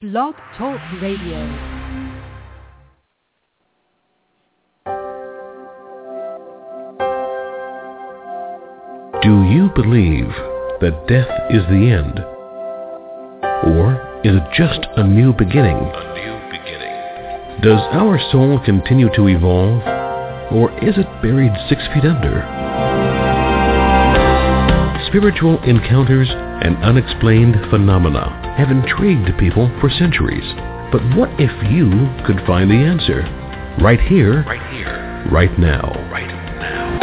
Blog Talk Radio. Do you believe that death is the end? Or is it just a new beginning? A new beginning. Does our soul continue to evolve? Or is it buried six feet under? Spiritual encounters and unexplained phenomena have intrigued people for centuries. But what if you could find the answer? Right here, Right here. right now. Right now.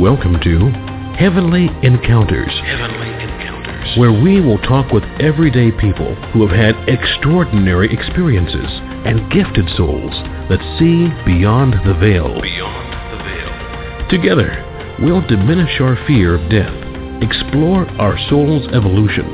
Welcome to Heavenly Encounters, Heavenly encounters. where we will talk with everyday people who have had extraordinary experiences and gifted souls that see beyond the veil. Beyond the veil. Together, we'll diminish our fear of death, explore our soul's evolution,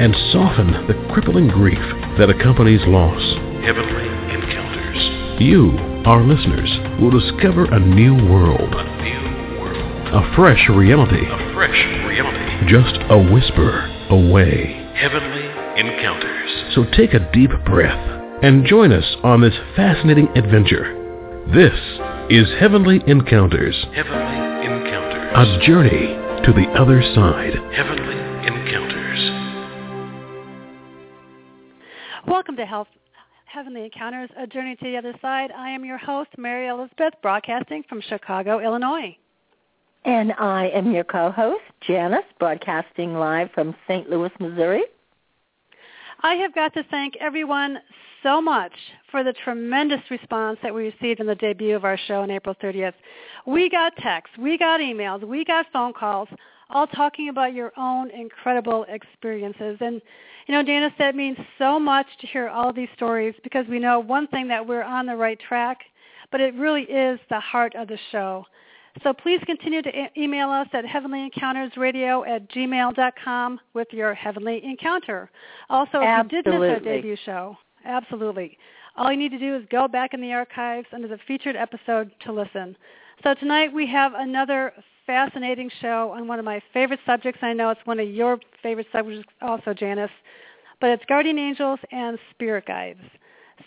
and soften the crippling grief that accompanies loss. Heavenly encounters. You, our listeners, will discover a new world, A new world. a fresh reality, A fresh reality. just a whisper away. Heavenly encounters. So take a deep breath and join us on this fascinating adventure. This is Heavenly Encounters, Heavenly encounters. A journey to the other side. Heavenly encounters. Welcome to Health Heavenly Encounters, a journey to the other side. I am your host, Mary Elizabeth, broadcasting from Chicago, Illinois. And I am your co-host, Janis, broadcasting live from St. Louis, Missouri. I have got to thank everyone so much for the tremendous response that we received in the debut of our show on April 30th. We got texts, we got emails, we got phone calls, all talking about your own incredible experiences. And, you know, Janis, that means so much to hear all these stories because we know one thing that we're on the right track, but it really is the heart of the show. So please continue to e- email us at heavenlyencountersradio at gmail.com with your heavenly encounter. Also, if you did miss our debut show, absolutely. All you need to do is go back in the archives under the featured episode to listen. So tonight we have another fascinating show on one of my favorite subjects. I know it's one of your favorite subjects also, Janis, but it's guardian angels and spirit guides.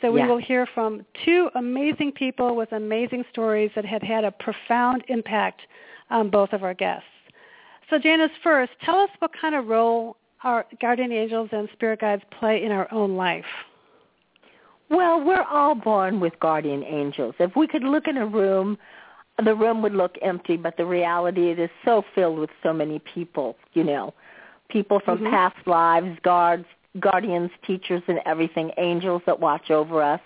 So we Yeah. will hear from two amazing people with amazing stories that had had a profound impact on both of our guests. So Janis, first, tell us what kind of role our guardian angels and spirit guides play in our own life. Well, we're all born with guardian angels. If we could look in a room, the room would look empty, but the reality it is so filled with so many people, you know. People from Mhm. past lives, guards, guardians, teachers and everything, angels that watch over us.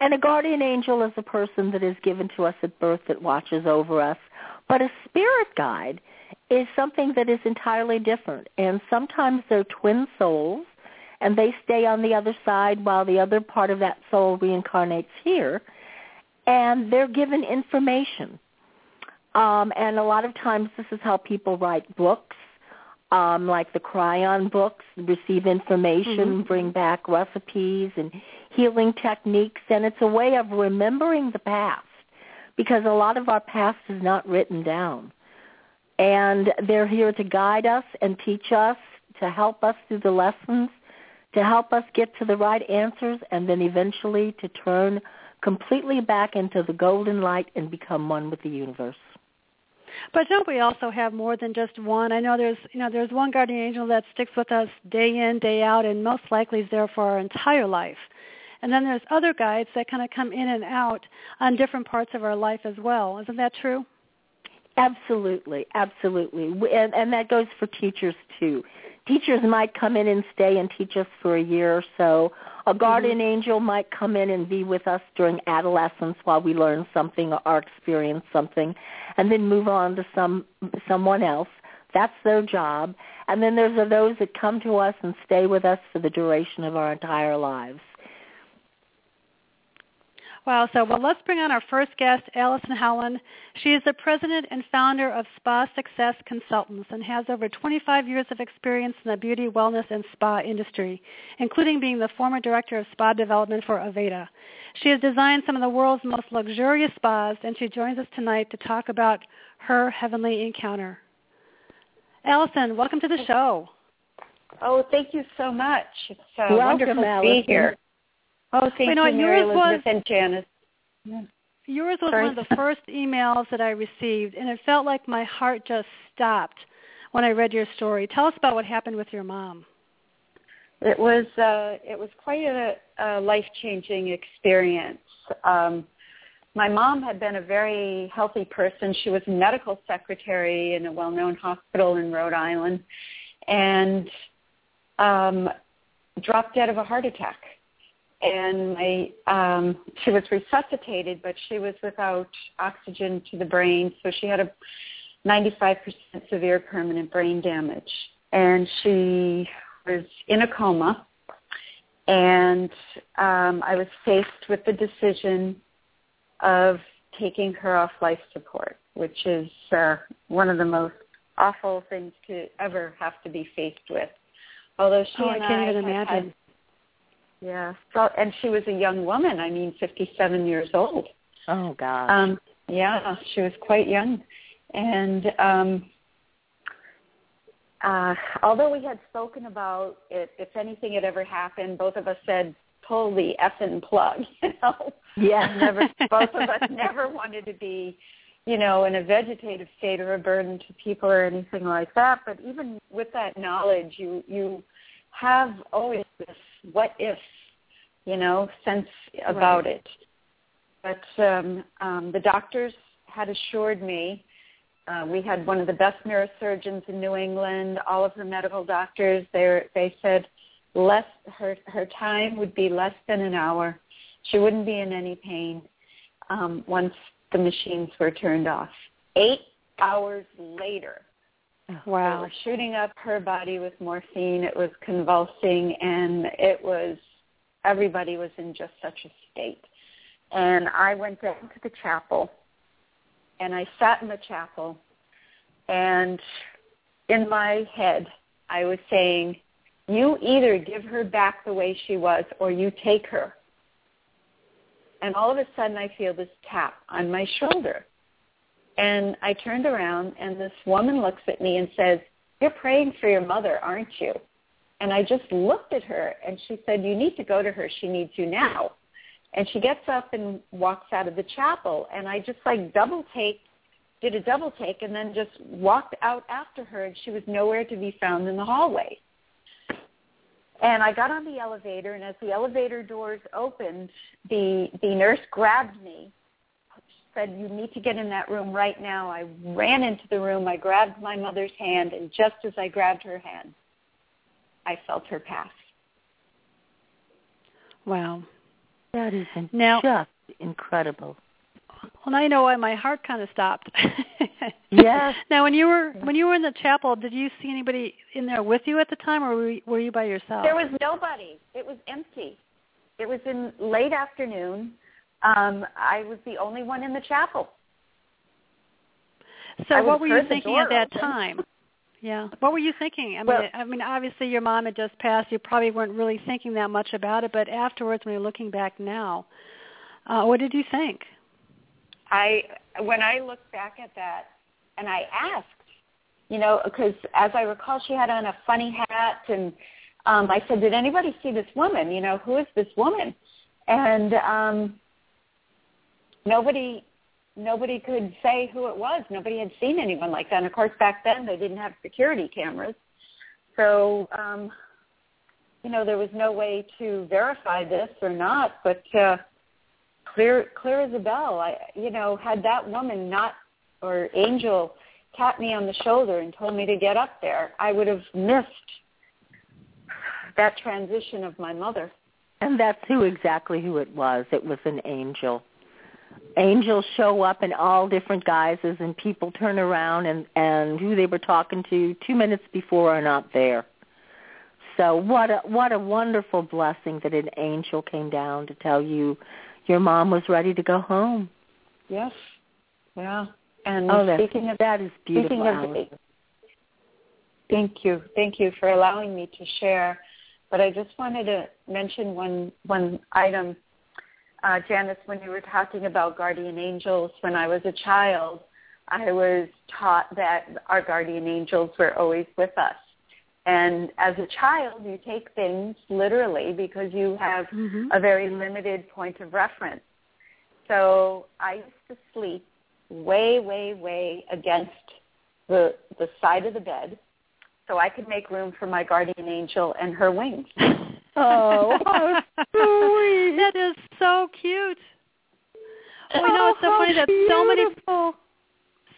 And a guardian angel is a person that is given to us at birth that watches over us. But a spirit guide is something that is entirely different. And sometimes they're twin souls and they stay on the other side while the other part of that soul reincarnates here. And they're given information. Um, and a lot of times this is how people write books, um, like the Kryon books, receive information, Mhm. bring back recipes and healing techniques. And it's a way of remembering the past because a lot of our past is not written down. And they're here to guide us and teach us, to help us through the lessons, to help us get to the right answers, and then eventually to turn completely back into the golden light and become one with the universe. But don't we also have more than just one? I know there's you know there's one guardian angel that sticks with us day in day out, and most likely is there for our entire life. And then there's other guides that kind of come in and out on different parts of our life as well. Isn't that true? Absolutely, absolutely. And, and that goes for teachers too. Teachers might come in and stay and teach us for a year or so. A guardian mm-hmm. angel might come in and be with us during adolescence while we learn something or experience something and then move on to some someone else. That's their job. And then there's those that come to us and stay with us for the duration of our entire lives. Wow. So, well, let's bring on our first guest, Allison Howland. She is the president and founder of Spa Success Consultants and has over 25 years of experience in the beauty, wellness, and spa industry, including being the former director of spa development for Aveda. She has designed some of the world's most luxurious spas, and she joins us tonight to talk about her heavenly encounter. Allison, welcome to the show. Oh, thank you so much. It's uh, Welcome, wonderful to Allison. be here. Oh, thank You know, you, Mary yours was- Elizabeth and Janis. Yours was Sorry. one of the first emails that I received, and it felt like my heart just stopped when I read your story. Tell us about what happened with your mom. It was uh, it was quite a, a life changing experience. Um, my mom had been a very healthy person. She was a medical secretary in a well known hospital in Rhode Island, and um, dropped dead of a heart attack. And my um, she was resuscitated, but she was without oxygen to the brain, so she had a 95% severe permanent brain damage. And she was in a coma, and um, I was faced with the decision of taking her off life support, which is uh, one of the most awful things to ever have to be faced with. Although she Oh, I and can't even imagine. Had, yeah, so, and she was a young woman. I mean, 57 years old. Oh God. Um, yeah, she was quite young, and um, uh, although we had spoken about it, if anything had ever happened, both of us said, "Pull the effing plug." You know, yeah. never. both of us never wanted to be, you know, in a vegetative state or a burden to people or anything like that. But even with that knowledge, you you have always this what if, you know, sense about it. But um, um, the doctors had assured me. Uh, we had one of the best neurosurgeons in New England. All of her medical doctors. They they said less her her time would be less than an hour. She wouldn't be in any pain um, once the machines were turned off. Eight hours later, they Wow. were shooting up her body with morphine. It was convulsing, and it was everybody was in just such a state. And I went down to the chapel, and I sat in the chapel, and in my head, I was saying, "You either give her back the way she was, or you take her." And all of a sudden, I feel this tap on my shoulder. And I turned around and this woman looks at me and says, you're praying for your mother, aren't you? And I just looked at her and she said, you need to go to her. She needs you now. And she gets up and walks out of the chapel. And I just like double take, did a double take and then just walked out after her and she was nowhere to be found in the hallway. And I got on the elevator and as the elevator doors opened, the, the nurse grabbed me said, you need to get in that room right now. I ran into the room. I grabbed my mother's hand, and just as I grabbed her hand, I felt her pass. Wow. That is in- Now- just incredible. Well, now you know why my heart kind of stopped. Yes. Now, when you were when you were in the chapel, did you see anybody in there with you at the time, or were you, were you by yourself? There was nobody. It was empty. It was in late afternoon. Um, I was the only one in the chapel. so, what were you thinking at that open. time? Yeah. What were you thinking? I mean, Well- I mean, obviously your mom had just passed. You probably weren't really thinking that much about it, but afterwards, when you're looking back now, uh, what did you think? I when I look back at that, and I asked, you know, because as I recall, she had on a funny hat, and um, I said, "Did anybody see this woman? You know, who is this woman?" And um, nobody nobody could say who it was. Nobody had seen anyone like that. And of course, back then they didn't have security cameras, so um, you know there was no way to verify this or not. But uh, clear clear as a bell. I you know had that woman not or angel tapped me on the shoulder and told me to get up there, I would have missed that transition of my mother. And that's who exactly who it was. It was an angel. Angels show up in all different guises and people turn around and, and who they were talking to two minutes before are not there. So what a what a wonderful blessing that an angel came down to tell you your mom was ready to go home. Yes. Yeah. And Oh, speaking of that is beautiful. speaking of. Thank you. Thank you for allowing me to share. But I just wanted to mention one one item. Uh, Janis, when you were talking about guardian angels, when I was a child, I was taught that our guardian angels were always with us. And as a child, you take things literally because you have Mhm. a very limited point of reference. So I used to sleep way, way, way against the the side of the bed so I could make room for my guardian angel and her wings. Oh, that is so cute. Well, you know, it's so Oh, funny that so many beautiful.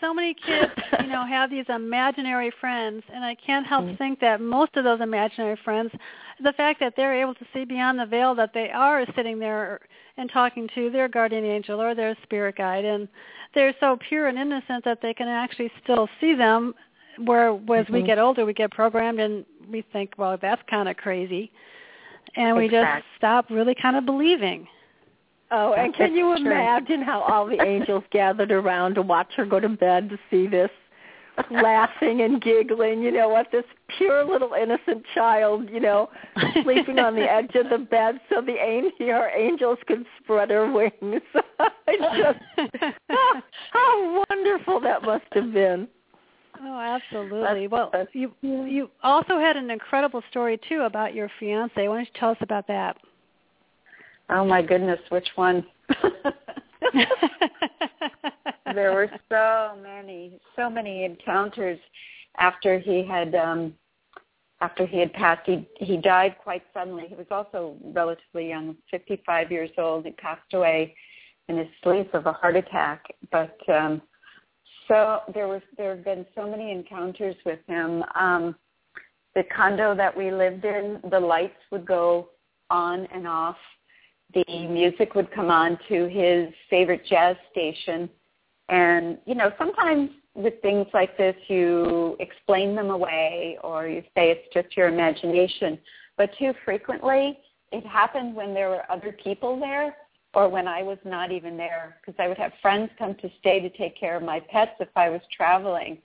so many kids, you know, have these imaginary friends, and I can't help Mm. think that most of those imaginary friends, the fact that they're able to see beyond the veil, that they are sitting there and talking to their guardian angel or their spirit guide, and they're so pure and innocent that they can actually still see them. Where as we Mhm. get older, we get programmed and we think, well, that's kind of crazy, and we just Exact. stop really kind of believing. Oh, and can you true. imagine how all the angels gathered around to watch her go to bed to see this, laughing and giggling, you know, what this pure little innocent child, you know, sleeping on the edge of the bed so the angel, her angels could spread her wings. I just, how wonderful that must have been. Oh, absolutely. That's- well, that's- you you also had an incredible story too about your fiance. Why don't you tell us about that? Oh my goodness, which one? there were so many, so many encounters after he had um after he had passed. He he died quite suddenly. He was also relatively young, 55 years old. He passed away in his sleep of a heart attack. But um so there was there have been so many encounters with him. Um the condo that we lived in, the lights would go on and off. The music would come on to his favorite jazz station. And, you know, sometimes with things like this, you explain them away or you say it's just your imagination. But too frequently, it happened when there were other people there or when I was not even there because I would have friends come to stay to take care of my pets if I was traveling.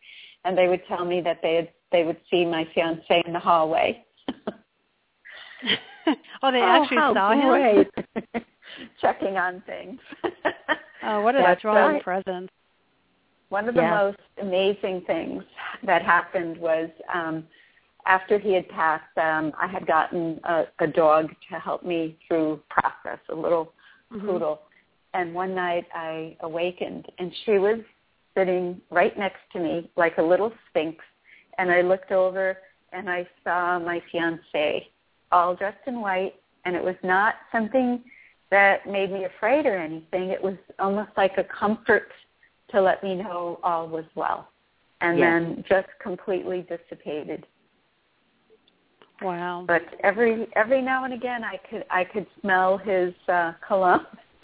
And they would tell me that they had, they would see my fiance in the hallway. oh, they oh, actually how saw him. great. Checking on things. Oh, what a That's strong right. presence. One of the Yeah. most amazing things that happened was um, after he had passed, um, I had gotten a, a dog to help me through process, a little Mhm. poodle. And one night I awakened and she was sitting right next to me like a little sphinx. And I looked over and I saw my fiance all dressed in white. And it was not something that made me afraid or anything. It was almost like a comfort to let me know all was well. And Yes. then just completely dissipated. Wow. But every every now and again I could I could smell his uh cologne.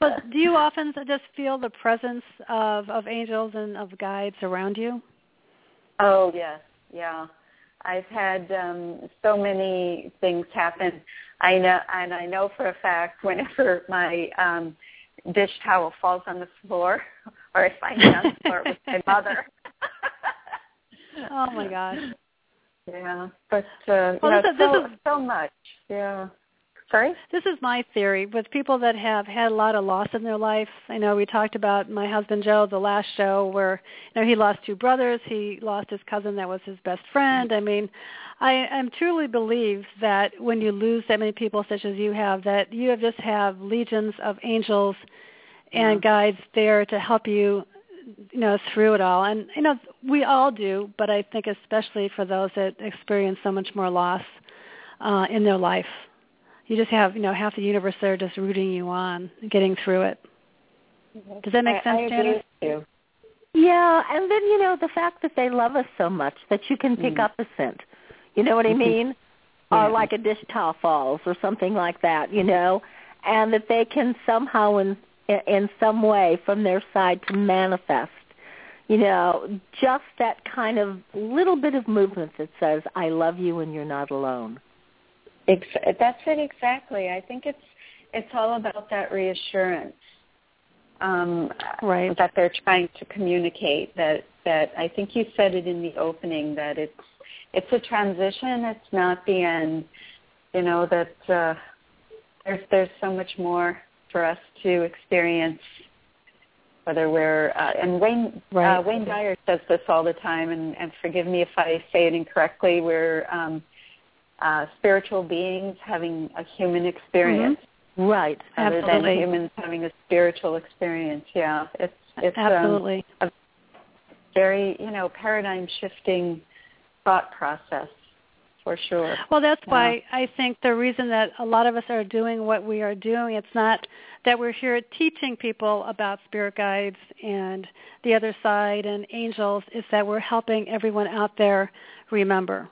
well, do you often just feel the presence of of angels and of guides around you? Oh yes, yeah. I've had um so many things happen. I know and I know for a fact whenever my um dish towel falls on the floor or if I find it on the floor with my mother. Oh my gosh. Yeah. But uh Well, know, this is- so, this is- so much. Yeah. Sorry? This is my theory with people that have had a lot of loss in their life. I know we talked about my husband Joe the last show where you know he lost two brothers, he lost his cousin that was his best friend. I mean, I am truly believe that when you lose that many people such as you have that you have just have legions of angels and guides there to help you you know through it all and you know we all do but i think especially for those that experience so much more loss uh in their life you just have you know half the universe there just rooting you on getting through it does that make I, sense I agree Janis? with you. Yeah, and then you know the fact that they love us so much that you can pick Mm. up a scent. You know what I Mhm. mean? Yeah. Or like a dish towel falls or something like that, you know, and that they can somehow in in some way from their side to manifest, you know, just that kind of little bit of movement that says I love you and you're not alone. Ex- that's it exactly. I think it's it's all about that reassurance um, Right. that they're trying to communicate. That that I think you said it in the opening that it's it's a transition. It's not the end. You know that uh, there's there's so much more for us to experience. whether we're uh, and Wayne right. uh, Wayne Dyer says this all the time, and, and forgive me if I say it incorrectly. We're um, uh, spiritual beings having a human experience, mm-hmm. right? Rather Absolutely. than humans having a spiritual experience. Yeah, it's it's absolutely um, a very you know paradigm shifting thought process for sure. Well, that's yeah. why I think the reason that a lot of us are doing what we are doing, it's not that we're here teaching people about spirit guides and the other side and angels, it's that we're helping everyone out there remember.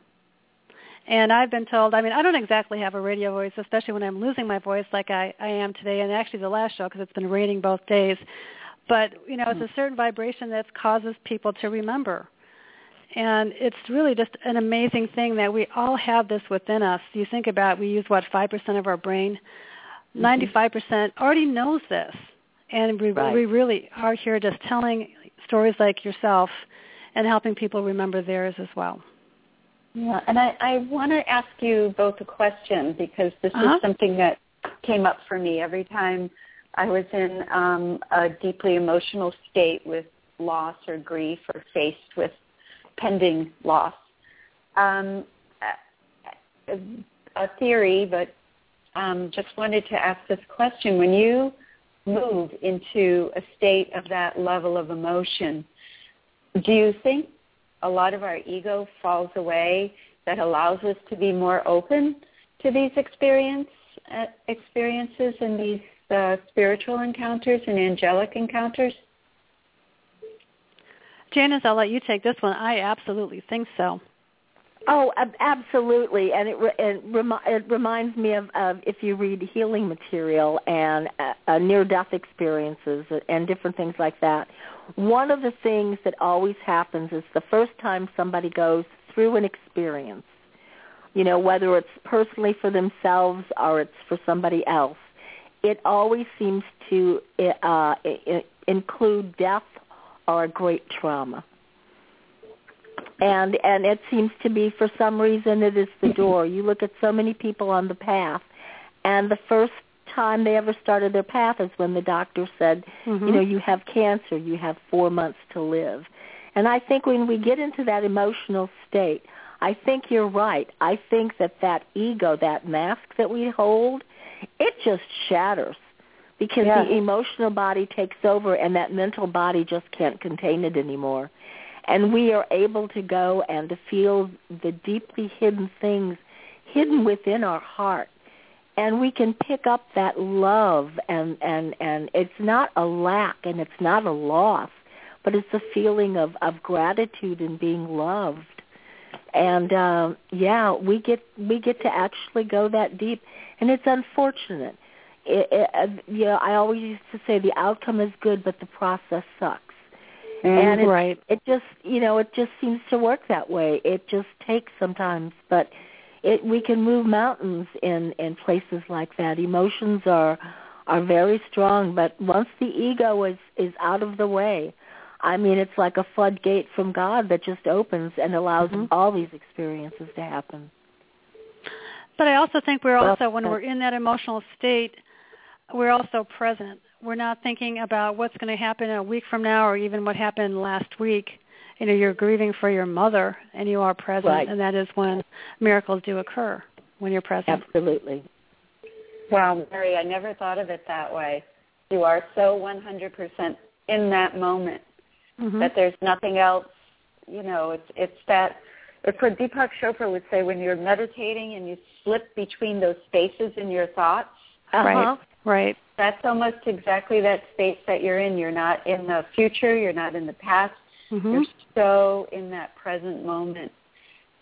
And I've been told, I mean, I don't exactly have a radio voice, especially when I'm losing my voice like I, I am today, and actually the last show because it's been raining both days. But, you know, it's hmm. a certain vibration that causes people to remember. And it's really just an amazing thing that we all have this within us. You think about we use, what, 5% of our brain? 95% already knows this. And we, Right. we really are here just telling stories like yourself and helping people remember theirs as well. Yeah, and I, I want to ask you both a question because this Uh-huh. is something that came up for me every time I was in um, a deeply emotional state with loss or grief or faced with pending loss. Um, a, a theory, but um, just wanted to ask this question. When you move into a state of that level of emotion, do you think a lot of our ego falls away that allows us to be more open to these experience uh, experiences and these uh, spiritual encounters and angelic encounters? Janis, I'll let you take this one. I absolutely think so. Oh, absolutely, and it it, remi- it reminds me of, of if you read healing material and uh, uh, near-death experiences and different things like that. One of the things that always happens is the first time somebody goes through an experience, you know, whether it's personally for themselves or it's for somebody else, it always seems to uh, include death a great trauma. And and it seems to be for some reason it is the door. You look at so many people on the path and the first time they ever started their path is when the doctor said mm-hmm. you know you have cancer you have 4 months to live. And i think when we get into that emotional state i think you're right. I think that that ego that mask that we hold it just shatters because yeah. the emotional body takes over and that mental body just can't contain it anymore. And we are able to go and to feel the deeply hidden things hidden within our heart. And we can pick up that love and and and it's not a lack and it's not a loss but it's a feeling of of gratitude and being loved. And uh, yeah we get we get to actually go that deep. And it's unfortunate it, it, you know i always used to say the outcome is good but the process sucks and it, right. it just you know it just seems to work that way it just takes sometimes but it we can move mountains in in places like that emotions are are very strong but once the ego is is out of the way i mean it's like a floodgate from god that just opens and allows mm-hmm. all these experiences to happen but i also think we're also when we're in that emotional state we're also present we're not thinking about what's going to happen a week from now or even what happened last week. You know, you're grieving for your mother and you are present Right. and that is when miracles do occur when you're present. absolutely Wow, Mary, I never thought of it that way. You are so 100% in that moment Mhm. that there's nothing else. You know, it's it's that. It's what Deepak Chopra would say when you're meditating and you slip between those spaces in your thoughts. uh-huh. Right. That's almost exactly that space that you're in. You're not in the future. You're not in the past. Mhm. You're so in that present moment,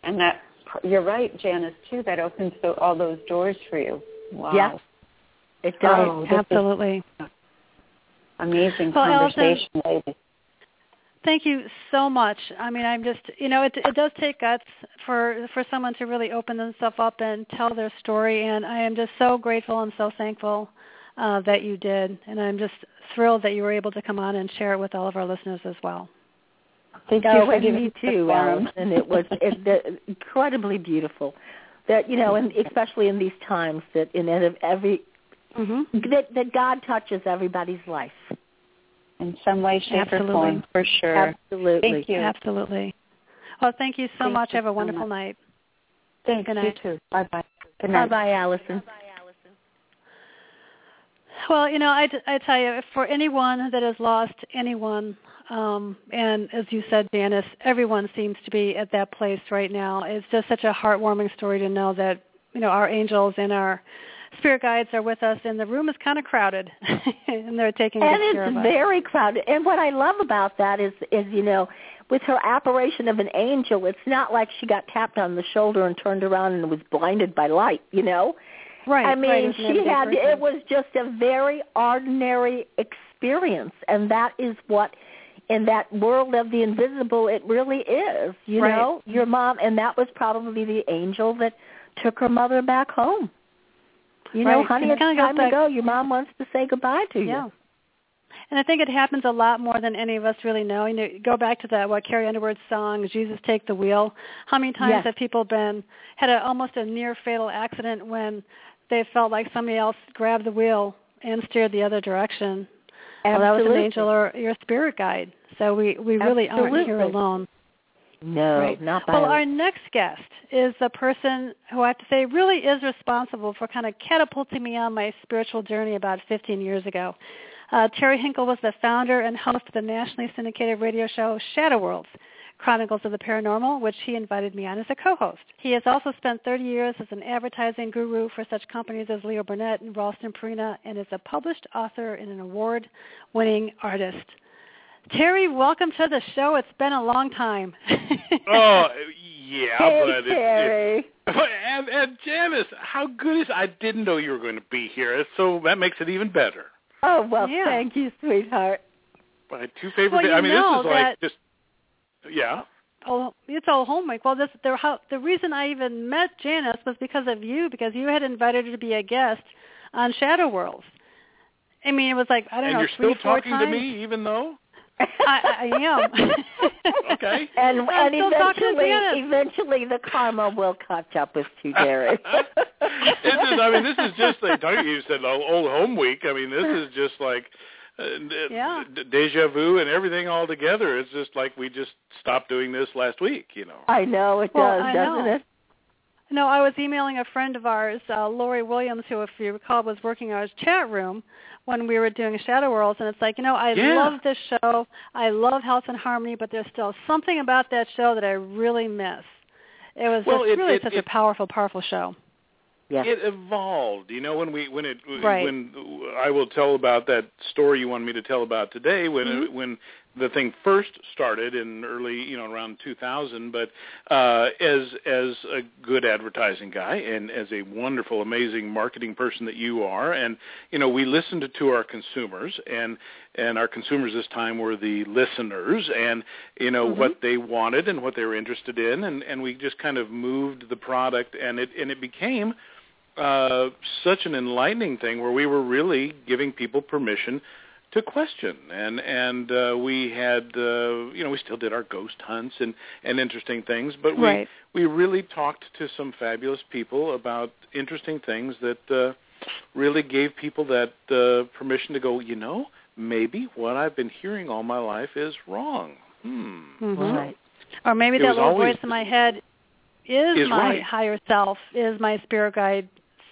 and that you're right, Janis. Too. That opens the, all those doors for you. Wow. Yes. it does Oh, Absolutely. Amazing Well, Allison- conversation. Thank you so much. I mean, I'm just, you know, it, it does take guts for for someone to really open themselves up and tell their story, and I am just so grateful and so thankful uh, that you did, and I'm just thrilled that you were able to come on and share it with all of our listeners as well. Thank you Oh, for giving me too, forum. And it was it, the, incredibly beautiful. That you know, and especially in these times, that in every Mm-hmm. that that God touches everybody's life. in some way, shape, Absolutely. or form, for sure. Absolutely. Thank you. Absolutely. Well, thank you so Thank much. you Have a so wonderful much. night. Thanks. Good You night. too. Bye bye. Good Bye night. bye, Allison. Well, you know, I, I tell you, for anyone that has lost anyone, um, and as you said, Janis, everyone seems to be at that place right now. It's just such a heartwarming story to know that, you know, our angels and our spirit guides are with us, and the room is kind of crowded, and they're taking and good care of it's very crowded. And what I love about that is, is you know, with her apparition of an angel, it's not like she got tapped on the shoulder and turned around and was blinded by light. You know, Right. I mean, right, she had. person. It was just a very ordinary experience, and that is what. In that world of the invisible, it really is. You Right. know, your mom, and that was probably the angel that took her mother back home. You know, honey, it's time to go. Your mom wants to say goodbye to you. Yeah. And I think it happens a lot more than any of us really know. You know, go back to that what Carrie Underwood's song, "Jesus Take the Wheel." How many times Yes. have people been had a almost a near fatal accident when they felt like somebody else grabbed the wheel and steered the other direction? Well, that was an angel or your spirit guide. So we we really aren't here alone. No, Right. not by Well, our next guest is the person who I have to say really is responsible for kind of catapulting me on my spiritual journey about 15 years ago. Uh, Terry Hinkle was the founder and host of the nationally syndicated radio show Shadow Worlds, Chronicles of the Paranormal, which he invited me on as a co-host. He has also spent 30 years as an advertising guru for such companies as Leo Burnett and Ralston Purina, and is a published author and an award-winning artist. Terry, welcome to the show. It's been a long time. Oh yeah, hey, but it, it, Terry. and, and Janis, how good is? I didn't know you were going to be here, so that makes it even better. oh well, Yeah. thank you, sweetheart. My two favorite. Well, you I mean, know this is like that- just yeah. Oh, it's all home week. Well, this the how the reason I even met Janis was because of you, because you had invited her to be a guest on Shadow Worlds. I mean, it was like I don't and know, And you're three, still four talking times. to me, even though. I, I I am. Okay. And I'm and still talking to eventually, eventually, the karma will catch up with you, Terry. this is. I mean, this is just like you said, old home week. I mean, this is just like. Uh, Yeah. d- deja vu and everything all together. It's just like we just stopped doing this last week, you know. I know it Well, does, I doesn't know. it? No, I was emailing a friend of ours, uh, Lori Williams, who, if you recall, was working our chat room when we were doing Shadow Worlds, and it's like, you know, I Yeah. love this show. I love Health and Harmony, but there's still something about that show that I really miss. It was Well, just it- really it- such it- a powerful, powerful show. Yes. It evolved, you know. When we when it Right. when I will tell about that story you wanted me to tell about today. When Mm-hmm. when the thing first started in early, you know, around 2000. But uh, as as a good advertising guy and as a wonderful, amazing marketing person that you are, and you know, we listened to our consumers, and and our consumers this time were the listeners, and you know Mhm. what they wanted and what they were interested in, and and we just kind of moved the product, and it and it became uh, such an enlightening thing where we were really giving people permission to question and and uh, we had uh, you know we still did our ghost hunts and and interesting things but we Right. we really talked to some fabulous people about interesting things that uh, really gave people that uh, permission to go you know maybe what I've been hearing all my life is wrong hmm Mhm. Right. Or maybe that little voice in my head is, Is my right. higher self, is my spirit guide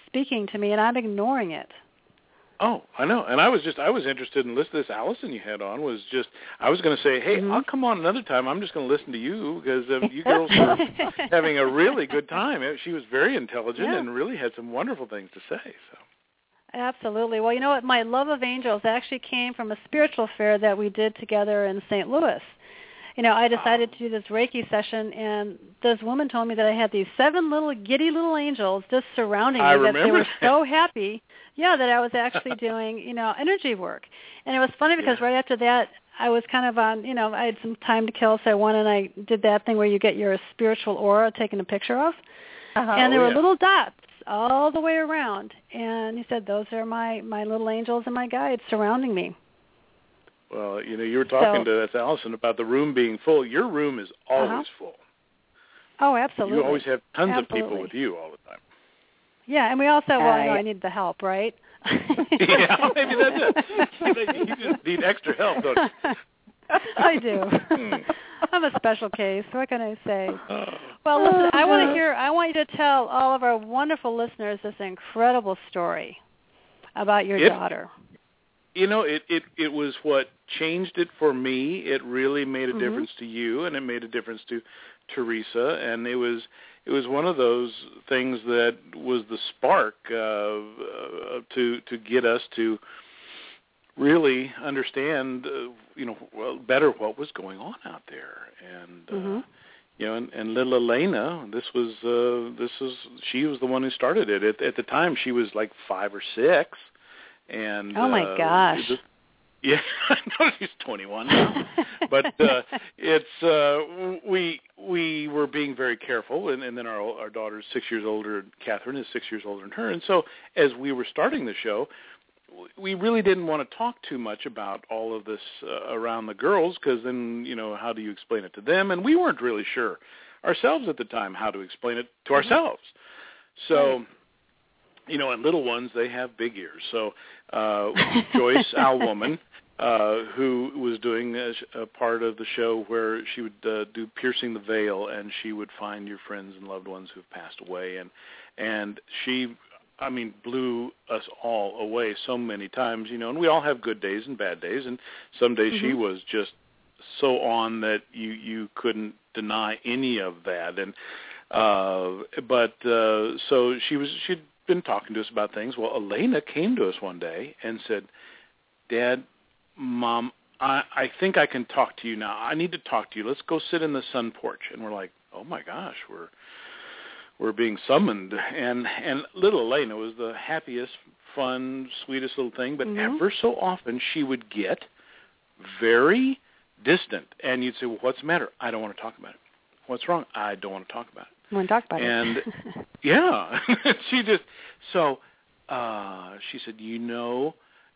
speaking to me, and I'm ignoring it. Oh, I know. And I was just I was interested in listening. This Allison you had on was just I was going to say, hey, Mhm. I'll come on another time. I'm just going to listen to you because uh, you girls were having a really good time. She was very intelligent Yeah. and really had some wonderful things to say. So Absolutely. Well, you know what? My love of angels actually came from a spiritual fair that we did together in St. Louis. You know, I decided to do this Reiki session, and this woman told me that I had these seven little giddy little angels just surrounding me. I that they were so happy. Yeah, that I was actually doing, you know, energy work. And it was funny because Yeah. right after that, I was kind of on, you know, I had some time to kill, so I went and I did that thing where you get your spiritual aura taken a picture of Uh-huh. and there Oh, were yeah. little dots all the way around and he said those are my my little angels and my guides surrounding me well, you know, you were talking So- to that's Allison about the room being full. Your room is always Uh-huh. full. oh absolutely You always have tons of people with you all the time. Yeah and we also well I know Uh, i need the help right yeah, maybe that's it. You just need extra help, don't you? I do. Hmm. I'm a special case. What can I say? Oh. Well, listen, I want to hear. I want you to tell all of our wonderful listeners this incredible story about your It- daughter. you know it it it was what changed it for me it really made a Mhm. difference to you and it made a difference to teresa and it was it was one of those things that was the spark uh, uh to to get us to really understand uh, you know well better what was going on out there and uh, Mhm. you know and, and little elena this was uh this was she was the one who started it at, at the time she was like five or six and Oh, my uh, gosh. Yeah i know she's twenty one now but uh it's uh we we were being very careful and, and then our our daughter's six years older catherine is six years older than her. And so as we were starting the show we really didn't want to talk too much about all of this uh, around the girls because then you know how do you explain it to them? And we weren't really sure ourselves at the time how to explain it to ourselves. So you know and little ones they have big ears. So uh joyce Alwoman, uh who was doing a, a part of the show where she would uh, do piercing the veil and she would find your friends and loved ones who've passed away. And and she I mean, blew us all away so many times, you know, and we all have good days and bad days, and some days she Mhm. was just so on that you you couldn't deny any of that, and uh, but uh, so she was she'd been talking to us about things. Well, Elena came to us one day and said, "Dad, Mom, I I think I can talk to you now. I need to talk to you. Let's go sit in the sun porch." And we're like, "Oh my gosh, we're." we're being summoned and and little Elena was the happiest fun sweetest little thing but Mhm. ever so often she would get very distant and you'd say well what's the matter I don't want to talk about it what's wrong I don't want to talk about it Want to talk about And- it? yeah she just so uh she said you know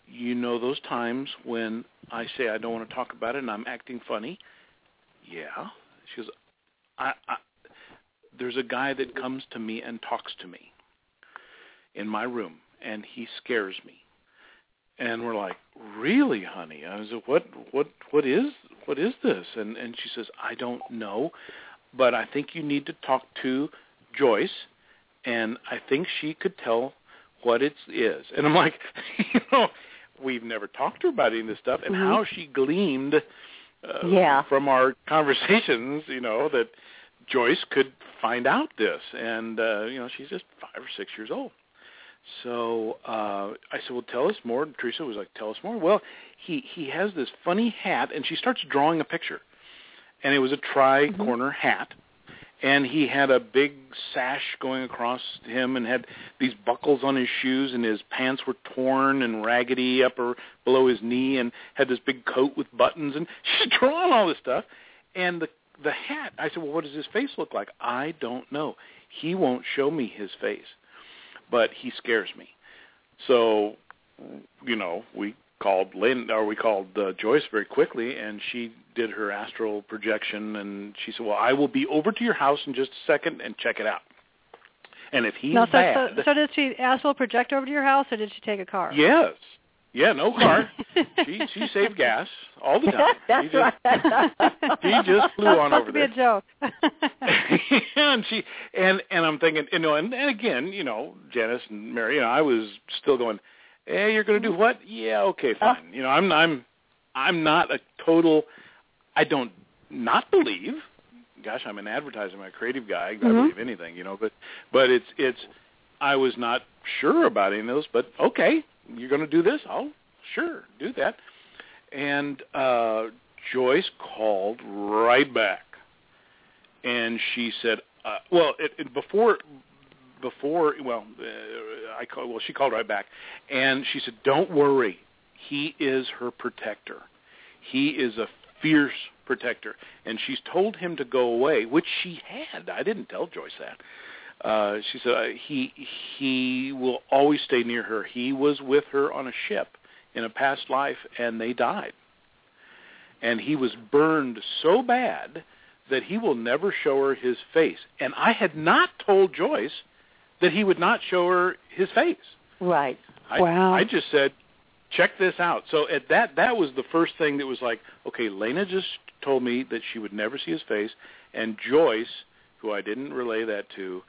you know those times when I say I don't want to talk about it and I'm acting funny? Yeah. She goes I, I there's a guy that comes to me and talks to me in my room and he scares me. And we're like really honey? I was like what what what is what is this? And and she says i don't know but i think you need to talk to joyce and i think she could tell what it is and i'm like you know we've never talked to her about any of this stuff and Mhm. how she gleamed uh, Yeah. from our conversations you know that Joyce could find out this, and uh, you know she's just five or six years old. So uh, I said, "Well, tell us more." And Teresa was like, "Tell us more." Well, he he has this funny hat, and she starts drawing a picture, and it was a mm-hmm. tri-corner hat, and he had a big sash going across him, and had these buckles on his shoes, and his pants were torn and raggedy up or below his knee, and had this big coat with buttons, and she's drawing all this stuff, and the the hat. I said, well, what does his face look like? I don't know. He won't show me his face, but he scares me. So, you know, we called Lynn, or we called uh, Joyce very quickly, and she did her astral projection, and she said, well, I will be over to your house in just a second and check it out. And if he's no, so, bad, so, so did she astral project over to your house, or did she take a car? yes, yeah, no car. she she saved gas all the time. That's she just, right. She just flew That's on supposed over to be a joke. and she and and I'm thinking, you know, and, and again, you know, Janis and Mary, you know, I was still going, "Hey, you're going to do what? Yeah, okay, fine." You know, I'm I'm I'm not a total. I don't not believe. Gosh, I'm an advertiser, I'm a creative guy. I Mhm. believe anything, you know, but but it's it's. I was not sure about any of those, but okay, you're going to do this. I'll sure do that. And uh Joyce called right back and she said, uh, "Well, it, it, before, before, well, uh, I call, well, she called right back, and she said, "Don't worry, he is her protector. He is a fierce protector, and she's told him to go away, which she had. I didn't tell Joyce that." Uh, she said uh, he he will always stay near her. He was with her on a ship in a past life, and they died. And he was burned so bad that he will never show her his face. And I had not told Joyce that he would not show her his face. right. I, Wow. I just said, check this out. So at that, that was the first thing that was like, okay, Lena just told me that she would never see his face, and Joyce, who I didn't relay that to,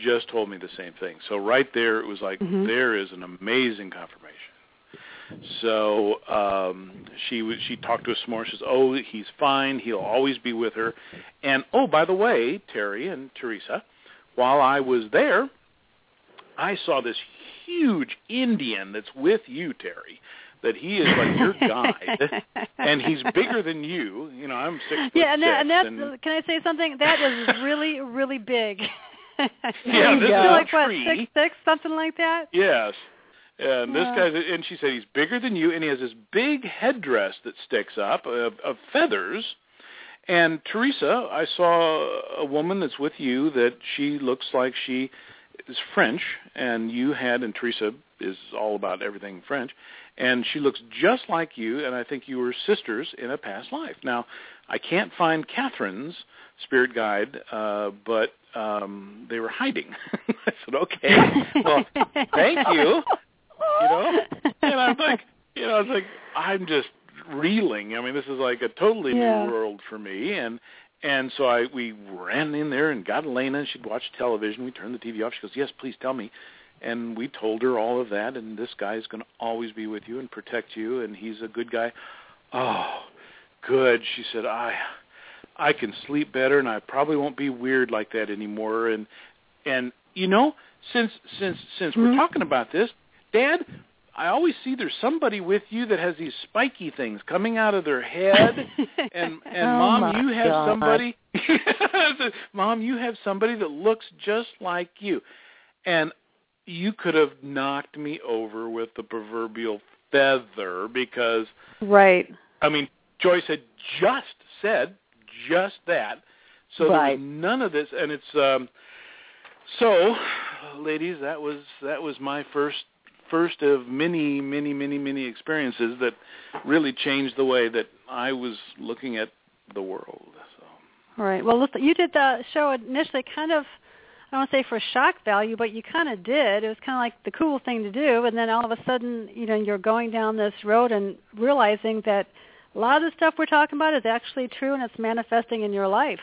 just told me the same thing. So right there, it was like Mhm. there is an amazing confirmation. So um, she was, she talked to us more. She says, "Oh, he's fine. He'll always be with her." And oh, by the way, Terry and Teresa, while I was there, I saw this huge Indian that's with you, Terry. That he is like your guide, and he's bigger than you. You know, I'm six yeah, and, that, and that's and can I say something? That is really, really big. Yeah, this go. is like what six six something like that. Yes. And this Yeah. guy's, and she said he's bigger than you, and he has this big headdress that sticks up of, of feathers. And Teresa, I saw a woman that's with you that she looks like she is French, and you had, and Teresa is all about everything French, and she looks just like you, and I think you were sisters in a past life. Now, I can't find Catherine's spirit guide, uh, but um, they were hiding. I said, okay, well, thank you you know? And I'm like, you know, it's like I'm just reeling. I mean, this is like a totally Yeah. new world for me, and and so I we ran in there and got Elena. and She'd watch television. We turned the TV off. She goes, "Yes, please tell me." And we told her all of that. And this guy is going to always be with you and protect you, and he's a good guy. Oh, good. She said, "I." I can sleep better and I probably won't be weird like that anymore and and you know since since since we're Mhm. talking about this Dad, I always see there's somebody with you that has these spiky things coming out of their head, and and Oh, Mom, you have God. somebody. Mom, you have somebody that looks just like you, and you could have knocked me over with the proverbial feather because right. I mean Joyce had just said just that, so there Right. was none of this, and it's um. So, ladies, that was that was my first first of many, many, many, many experiences that really changed the way that I was looking at the world. So, Right. Well, listen, you did the show initially kind of, I don't want to say for shock value, but you kind of did. It was kind of like the cool thing to do, and then all of a sudden, you know, you're going down this road and realizing that a lot of the stuff we're talking about is actually true and it's manifesting in your life.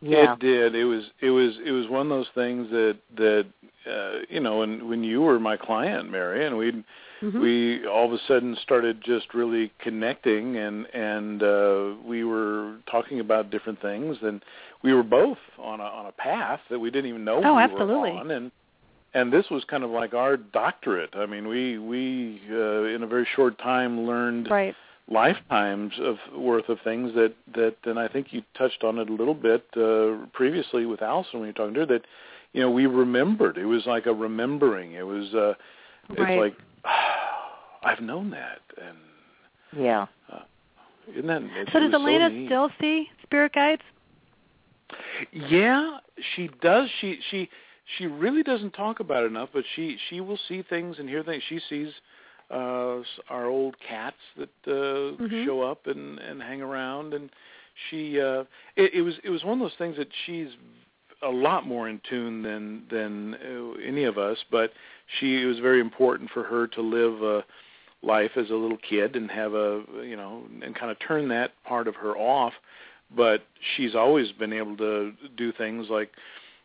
Yeah. It did. It was it was it was one of those things that that uh, you know, when when you were my client, Mary, and we Mhm. we all of a sudden started just really connecting and and uh we were talking about different things and we were both on a on a path that we didn't even know Oh, we absolutely. were on and and this was kind of like our doctorate. I mean, we we uh, in a very short time learned Right. Lifetimes of worth of things that that and I think you touched on it a little bit uh, previously with Allison when you were talking to her that you know we remembered it was like a remembering it was uh it's Right. like I've known that and Yeah. uh, isn't that it, So it does Elena neat. still see spirit guides? Yeah, she does. She she she really doesn't talk about it enough, but she she will see things and hear things. She sees uh our old cats that uh Mhm. show up and and hang around and she uh it, it was it was one of those things that she's a lot more in tune than than uh, any of us, but she it was very important for her to live a life as a little kid and have a you know and kind of turn that part of her off but she's always been able to do things like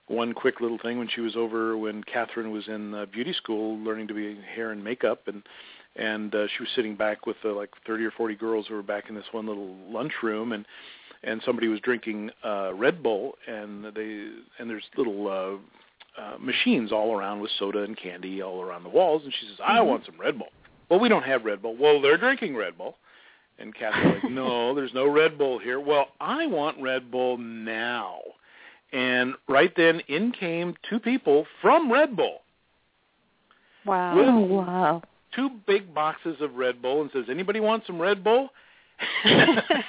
one quick little thing when she was over when Catherine was in uh, beauty school learning to be hair and makeup and and uh, she was sitting back with uh, like 30 or 40 girls who were back in this one little lunchroom and and somebody was drinking uh Red Bull and they and there's little uh, uh machines all around with soda and candy all around the walls and she says I Mhm. want some Red Bull. Well, we don't have Red Bull. Well, they're drinking Red Bull. And Catherine's like, no, there's no Red Bull here. Well, I want Red Bull now. And right then in came two people from Red Bull, Wow. With- Oh wow. two big boxes of Red Bull, and says, anybody want some Red Bull?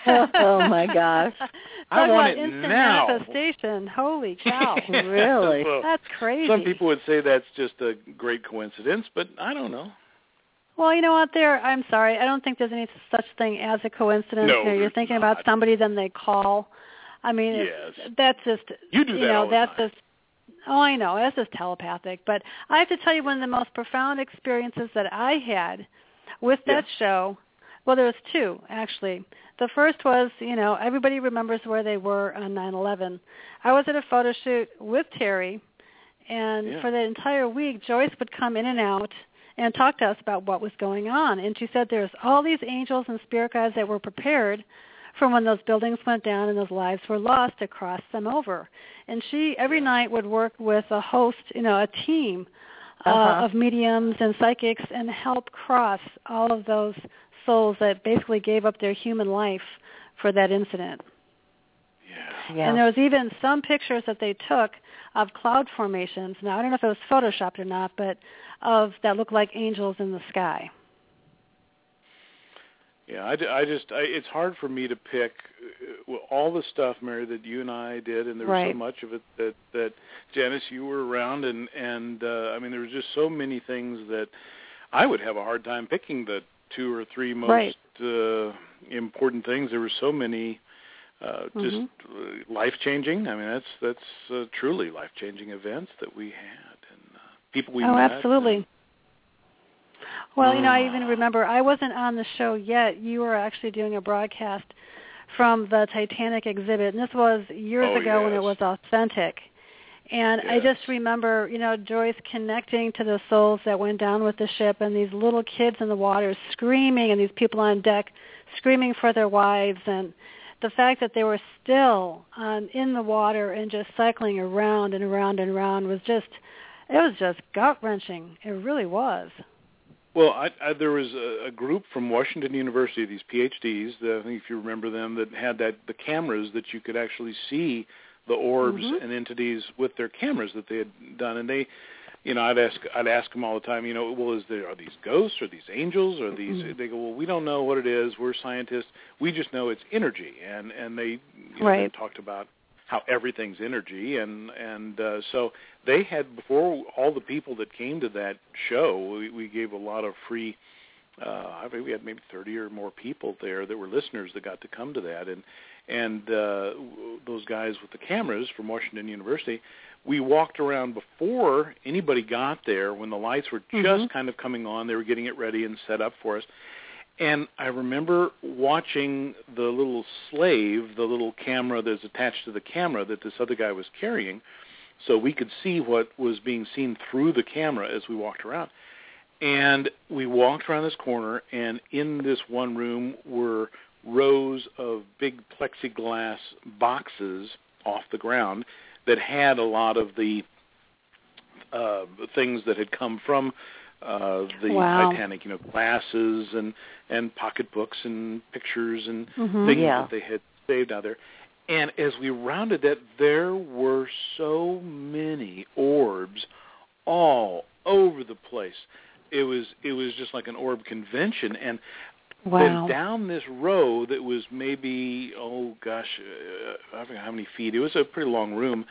Oh, my gosh. I Talk want about it instant now. manifestation. Holy cow. Really? So, That's crazy. Some people would say that's just a great coincidence, but I don't know. Well, you know what? There, I'm sorry. I don't think there's any such thing as a coincidence. No, you know, you're thinking not. about somebody, then they call. I mean, Yes. that's just You do you that know all the that's just Oh, I know. This is telepathic, but I have to tell you one of the most profound experiences that I had with that Yeah. show. Well, there was two actually. The first was, you know, everybody remembers where they were on 9/11. I was at a photo shoot with Terry, and Yeah. for the entire week, Joyce would come in and out and talk to us about what was going on. And she said there's all these angels and spirit guides that were prepared from when those buildings went down and those lives were lost to cross them over. And she every night would work with a host, you know, a team uh, Uh-huh. of mediums and psychics and help cross all of those souls that basically gave up their human life for that incident. Yeah. Yeah. And there was even some pictures that they took of cloud formations. Now I don't know if it was photoshopped or not, but of that looked like angels in the sky. Yeah, I, I just I, it's hard for me to pick uh, all the stuff, Mary, that you and I did, and there was so much of it that that Janis, you were around, and and uh, I mean, there was just so many things that I would have a hard time picking the two or three most Right. uh, important things. There were so many uh, just Mhm. uh, life changing. I mean, that's that's uh, truly life changing events that we had, and uh, people we oh, met. absolutely. Well, you know, I Mm. even remember I wasn't on the show yet. You were actually doing a broadcast from the Titanic exhibit, and this was years Oh, ago when it was authentic. And I just remember, you know, Joyce connecting to the souls that went down with the ship and these little kids in the water screaming and these people on deck screaming for their wives and the fact that they were still um, in the water and just cycling around and around and around was just, it was just gut wrenching. It really was. Well, I, I, there was a, a group from Washington University, these PhDs, that, I think if you remember them, that had that the cameras that you could actually see the orbs Mhm. and entities with their cameras that they had done, and they, you know, I'd ask I'd ask them all the time, you know, well, is there are these ghosts or these angels or these? Mhm. They go, well, we don't know what it is. We're scientists. We just know it's energy, and and they you know, Right. they talked about how everything's energy and and uh, so they had before all the people that came to that show we, we gave a lot of free uh I think we had maybe 30 or more people there that were listeners that got to come to that. And and uh w- those guys with the cameras from Washington University we walked around before anybody got there when the lights were just Mhm. kind of coming on. They were getting it ready and set up for us and I remember watching the little slave, the little camera that's attached to the camera that this other guy was carrying, so we could see what was being seen through the camera as we walked around. And we walked around this corner, and in this one room were rows of big plexiglass boxes off the ground that had a lot of the uh, things that had come from uh, the Wow. Titanic, you know, glasses and and pocketbooks and pictures and Mhm. things Yeah. that they had saved out there. And as we rounded that, there were so many orbs all over the place. It was it was just like an orb convention, and Wow. then down this row that was maybe oh gosh, uh, I forget how many feet. It was a pretty long room.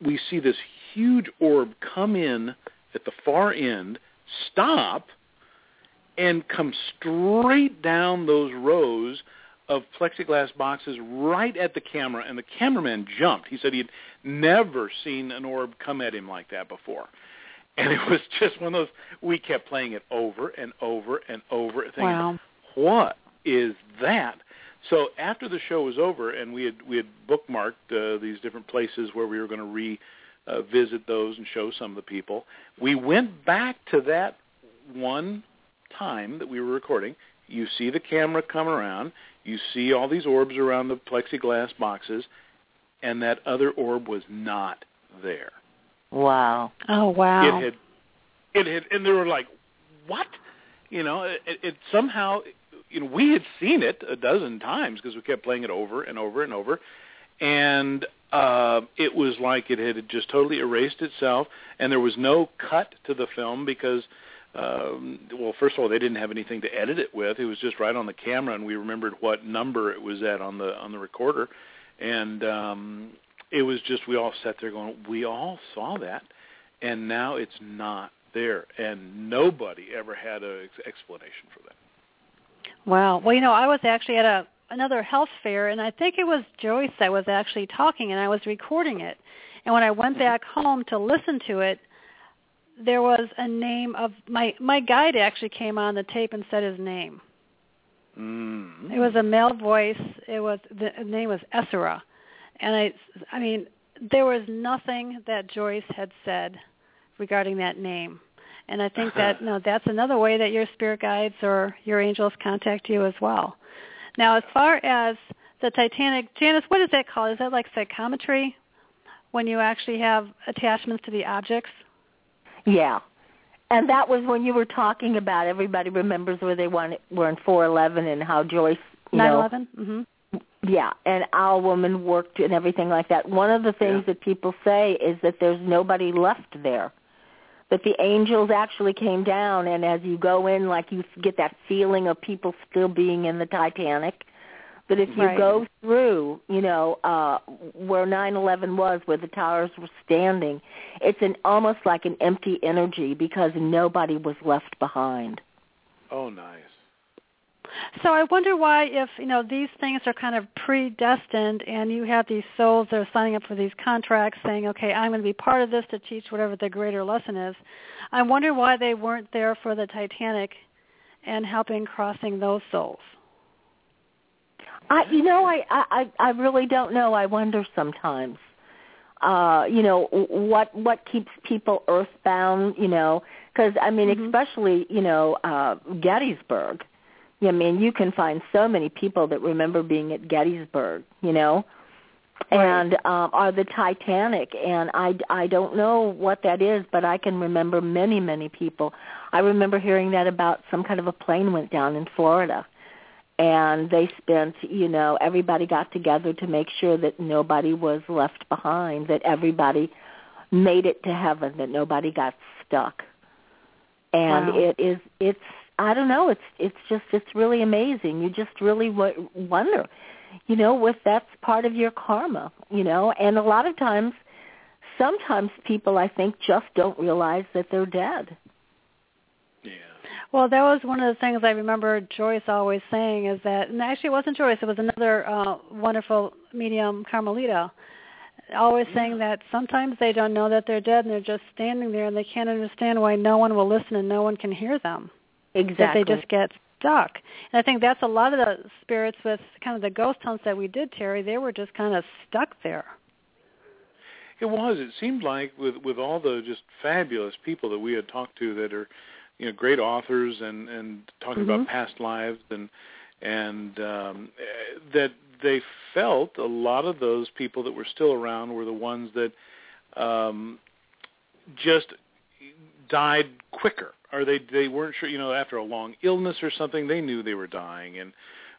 We see this huge orb come in at the far end, stop, and come straight down those rows of plexiglass boxes right at the camera, and the cameraman jumped. He said he'd never seen an orb come at him like that before. And it was just one of those, we kept playing it over and over and over, thinking, Wow. what is that? So after the show was over, and we had we had bookmarked uh, these different places where we were going to re uh, visit those and show some of the people, we went back to that one time that we were recording. You see the camera come around, you see all these orbs around the plexiglass boxes, and that other orb was not there. Wow. Oh wow. It had, it had, and they were like, "What?" You know, it, it somehow, you know, we had seen it a dozen times because we kept playing it over and over and over, and uh, it was like it had just totally erased itself, and there was no cut to the film because. Um, well, first of all, they didn't have anything to edit it with. It was just right on the camera, and we remembered what number it was at on the on the recorder, and um, it was just we all sat there going, we all saw that, and now it's not there, and nobody ever had an ex- explanation for that. Wow. Well, you know, I was actually at a another health fair, and I think it was Joyce that was actually talking, and I was recording it. And when I went back home to listen to it, there was a name of my my guide actually came on the tape and said his name. Mm. It was a male voice. It was the name was Essera, and I I mean there was nothing that Joyce had said regarding that name. And I think that no, that's another way that your spirit guides or your angels contact you as well. Now, as far as the Titanic, Janis, what is that called? Is that like psychometry when you actually have attachments to the objects? Yeah. And that was when you were talking about everybody remembers where they won, were in 411 and how Joyce, you know, 9/11. Mhm. yeah, and our woman worked and everything like that. One of the things Yeah. that people say is that there's nobody left there. That the angels actually came down, and as you go in, like you get that feeling of people still being in the Titanic. But if you Right. go through, you know, uh where 9/11 was, where the towers were standing, it's an almost like an empty energy because nobody was left behind. Oh, nice. So I wonder why, if you know these things are kind of predestined, and you have these souls that are signing up for these contracts, saying, "Okay, I'm going to be part of this to teach whatever the greater lesson is." I wonder why they weren't there for the Titanic and helping crossing those souls. I, you know, I, I, I really don't know. I wonder sometimes. Uh, you know, what what keeps people earthbound? You know, because I mean, Mhm. especially you know, uh, Gettysburg. I mean, you can find so many people that remember being at Gettysburg. You know, Right. and um, or the Titanic. And I I don't know what that is, but I can remember many many people. I remember hearing that about some kind of a plane went down in Florida and they spent you know everybody got together to make sure that nobody was left behind that everybody made it to heaven that nobody got stuck and Wow. it is it's i don't know it's it's just it's really amazing you just really w- wonder you know if that's part of your karma you know and a lot of times sometimes people i think just don't realize that they're dead Yeah. Well, that was one of the things I remember Joyce always saying is that, and actually it wasn't Joyce, it was another uh, wonderful medium, Carmelita, always saying that sometimes they don't know that they're dead and they're just standing there and they can't understand why no one will listen and no one can hear them. Exactly That they just get stuck. And I think that's a lot of the spirits with kind of the ghost hunts that we did, Terry, they were just kind of stuck there. It was. It seemed like with with all the just fabulous people that we had talked to that are, you know, great authors and and talking Mhm. about past lives and and um, that they felt a lot of those people that were still around were the ones that um, just died quicker, or they they weren't sure. You know, after a long illness or something, they knew they were dying and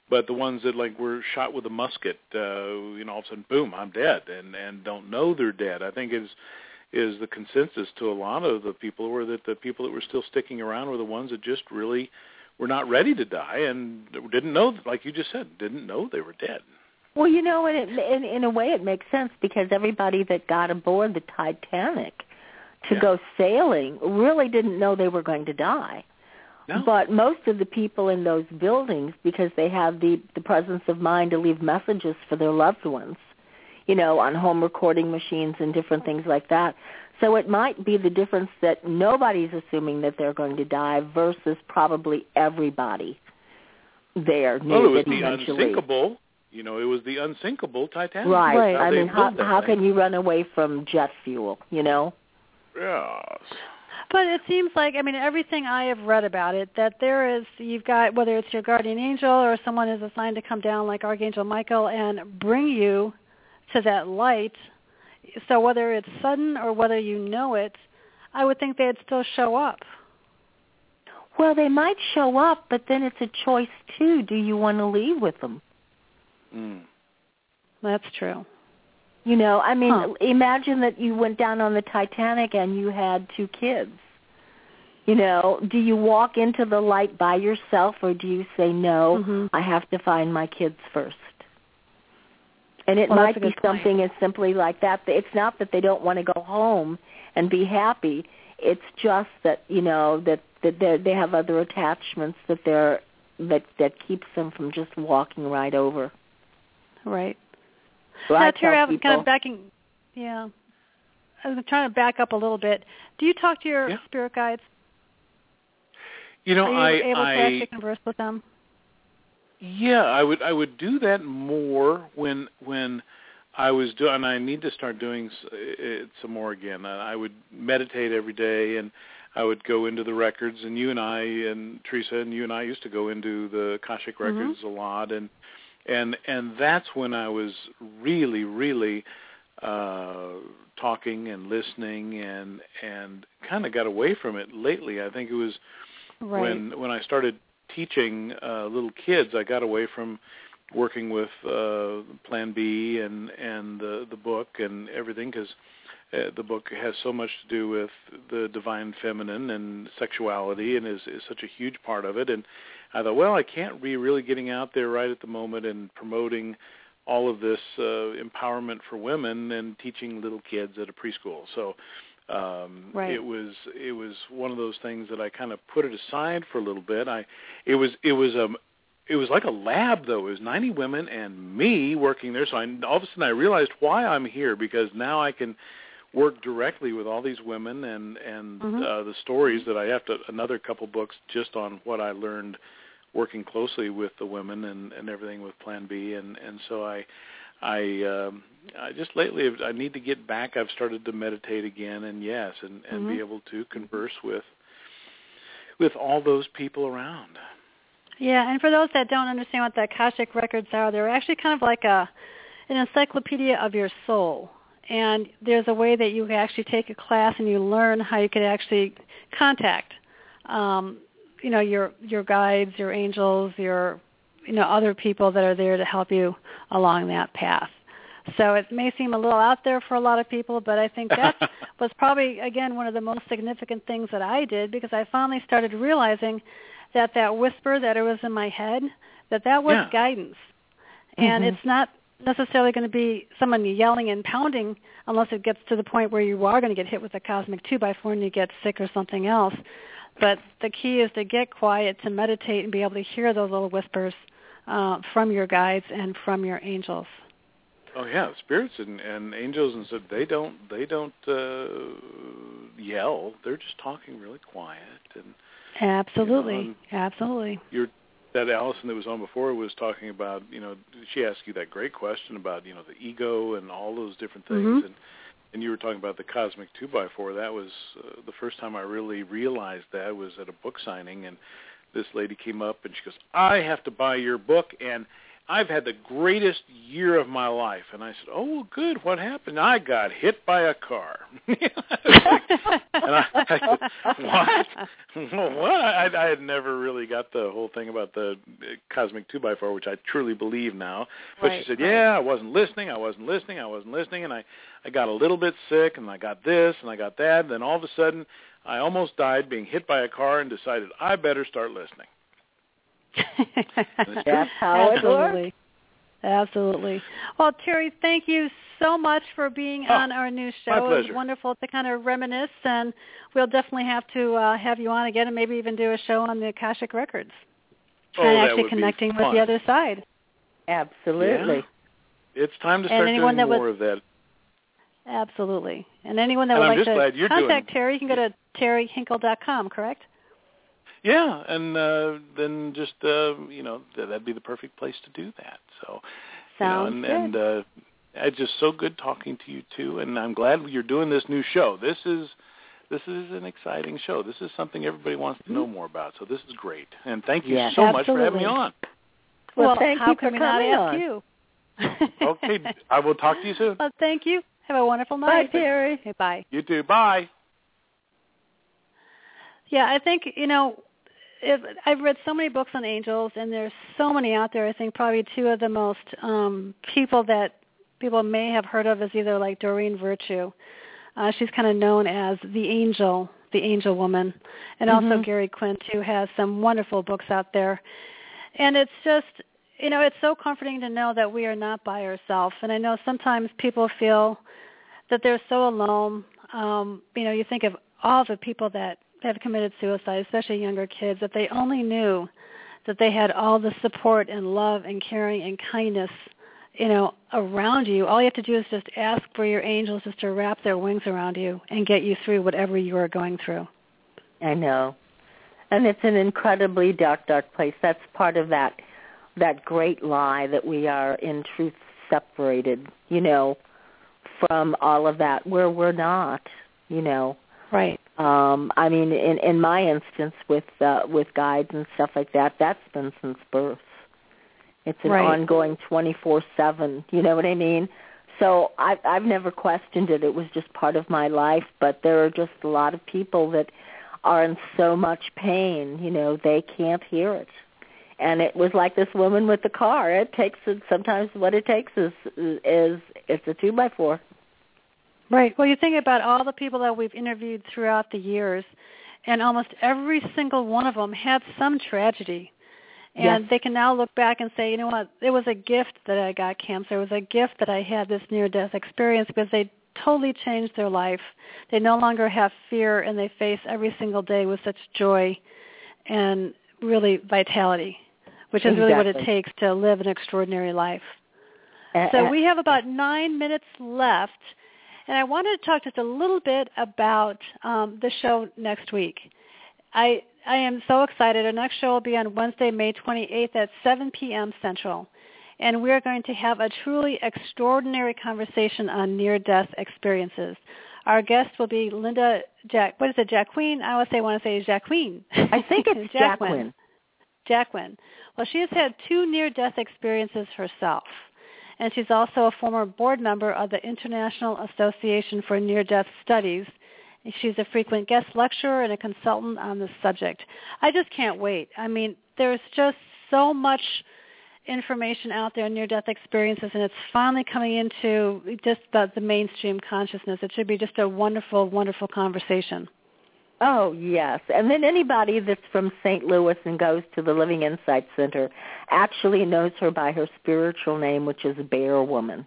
but the ones that like were shot with a musket, uh, you know, all of a sudden, boom, I'm dead, and and don't know they're dead. I think is is the consensus to a lot of the people were that the people that were still sticking around were the ones that just really were not ready to die and didn't know, like you just said, didn't know they were dead. Well, you know, and it, in in a way, it makes sense because everybody that got aboard the Titanic to Yeah. go sailing really didn't know they were going to die. No. But most of the people in those buildings, because they have the the presence of mind to leave messages for their loved ones, you know, on home recording machines and different things like that. So it might be the difference that nobody's assuming that they're going to die versus probably everybody there knew well, it was that the eventually. unsinkable. You know, it was the unsinkable Titanic. Right. Right. I mean, how how thing. can you run away from jet fuel? You know. Yes. But it seems like, I mean, everything I have read about it, that there is, you've got, whether it's your guardian angel or someone is assigned to come down like Archangel Michael and bring you to that light. So whether it's sudden or whether you know it, I would think they'd still show up. Well, they might show up, but then it's a choice too. Do you want to leave with them? Mm. That's true. You know, I mean, Huh. imagine that you went down on the Titanic and you had two kids. You know, do you walk into the light by yourself or do you say no, Mhm. I have to find my kids first? And it Well, might be good point. something as simply like that. It's not that they don't want to go home and be happy. It's just that, you know, that that they they have other attachments that they're that that keeps them from just walking right over. Right. So now, I Terry, I was kind of backing, yeah. I'm trying to back up a little bit. Do you talk to your Yeah. spirit guides? You know, Are you I able I to actually converse with them? Yeah, I would I would do that more when when I was doing. And I need to start doing it some more again. Uh, I would meditate every day, and I would go into the records. And you and I and Teresa and you and I used to go into the Akashic Mhm. records a lot, and and and that's when I was really really uh talking and listening and and kind of got away from it lately. I think it was Right. when when I started teaching uh, little kids, I got away from working with uh, Plan B and and the the book and everything because uh, the book has so much to do with the divine feminine and sexuality and is is such a huge part of it. And I thought, well, I can't be really getting out there right at the moment and promoting all of this uh, empowerment for women and teaching little kids at a preschool. So um Right. it was it was one of those things that I kind of put it aside for a little bit. I it was it was um it was like a lab though. It was 90 women and me working there. So I all of a sudden I realized why I'm here because now I can work directly with all these women and and Mhm. uh the stories that I have to another couple books just on what I learned working closely with the women and and everything with Plan B and and so I I um I just lately I need to get back. I've started to meditate again and yes and and Mhm. be able to converse with with all those people around. Yeah, and for those that don't understand what the Akashic records are, they're actually kind of like a an encyclopedia of your soul. And there's a way that you can actually take a class and you learn how you could actually contact um, you know, your your guides, your angels, your you know, other people that are there to help you along that path. So it may seem a little out there for a lot of people, but I think that was probably again one of the most significant things that I did because I finally started realizing that that whisper that it was in my head that that was Yeah. guidance and Mhm. it's not necessarily going to be someone yelling and pounding unless it gets to the point where you are going to get hit with a cosmic two by four and you get sick or something else but the key is to get quiet to meditate and be able to hear those little whispers uh, from your guides and from your angels Oh yeah, spirits and, and angels and stuff. They don't they don't uh, yell. They're just talking really quiet. And absolutely You know, absolutely your that Allison that was on before was talking about. You know, she asked you that great question about you know the ego and all those different things. Mhm. And and you were talking about the cosmic two by four. That was uh, the first time I really realized that was at a book signing, and this lady came up and she goes, "I have to buy your book," and I've had the greatest year of my life. And I said, "Oh, well, good. What happened?" I got hit by a car. and I, I said, "What? what?" I, I had never really got the whole thing about the cosmic two by four, which I truly believe now. But Right, she said. "Yeah, I wasn't listening. I wasn't listening. I wasn't listening." And I, I got a little bit sick, and I got this, and I got that. And then all of a sudden, I almost died being hit by a car, and decided I better start listening. That's how it works. Absolutely. Absolutely. Well, Terry, thank you so much for being Oh, on our new show. my It was wonderful to kind of reminisce, and we'll definitely have to uh, have you on again and maybe even do a show on the Akashic Records Oh, and that actually would be connecting with the other side. Absolutely. Yeah. It's time to start anyone doing that was- more of that. Absolutely. And anyone that And would I'm like just to glad you're contact doing- Terry, you can go to terryhinkle.com, correct? Yeah, and uh, then just uh, you know th- that'd be the perfect place to do that. So Sounds you know, good. and, and uh, it's just so good talking to you too, and I'm glad you're doing this new show. This is this is an exciting show. This is something everybody wants to know more about. So this is great, and thank you Yes. so much for having me on. Well, thank how you can for we not coming ask on. you? Okay, I will talk to you soon. well, thank you. Have a wonderful night. Bye, night. Terry. Okay, bye. You too. Bye. Yeah, I think you know, if, I've read so many books on angels, and there's so many out there. I think probably two of the most um, people that people may have heard of is either like Doreen Virtue. Uh, she's kind of known as the angel, the angel woman, and also Mhm. Gary Quinn, who has some wonderful books out there. And it's just, you know, it's so comforting to know that we are not by ourselves. And I know sometimes people feel that they're so alone. Um, you know, you think of all the people that have committed suicide, especially younger kids, if they only knew that they had all the support and love and caring and kindness you know, around you. All you have to do is just ask for your angels just to wrap their wings around you and get you through whatever you are going through. I know. And it's an incredibly dark, dark place. That's part of that that great lie that we are in truth separated, you know, from all of that where we're not, you know. Right. Um, I mean, in in my instance with uh, with guides and stuff like that, that's been since birth. It's an Right. ongoing twenty four seven. You know what I mean? So I've I've never questioned it. It was just part of my life. But there are just a lot of people that are in so much pain. You know, they can't hear it. And it was like this woman with the car. It takes sometimes what it takes is is it's a two by four. Right. Well, you think about all the people that we've interviewed throughout the years, and almost every single one of them had some tragedy. And Yes. they can now look back and say, you know what, it was a gift that I got cancer. It was a gift that I had this near-death experience because they totally changed their life. They no longer have fear, and they face every single day with such joy and really vitality, which is really what it takes to live an extraordinary life. A- So we have about nine minutes left, and I wanted to talk just a little bit about um, the show next week. I I am so excited. Our next show will be on Wednesday, May 28th at 7 p.m. Central, and we are going to have a truly extraordinary conversation on near-death experiences. Our guest will be Linda Jack. What is it, Jacqueline? I always say want to say Jacqueline. I think it's Jacqueline. Jacqueline. Well, she has had two near-death experiences herself, and she's also a former board member of the International Association for Near-Death Studies. She's a frequent guest lecturer and a consultant on this subject. I just can't wait. I mean, there's just so much information out there on near-death experiences, and it's finally coming into just the, the mainstream consciousness. It should be just a wonderful, wonderful conversation. Oh yes, and then anybody that's from St. Louis and goes to the Living Insight Center actually knows her by her spiritual name, which is Bear Woman.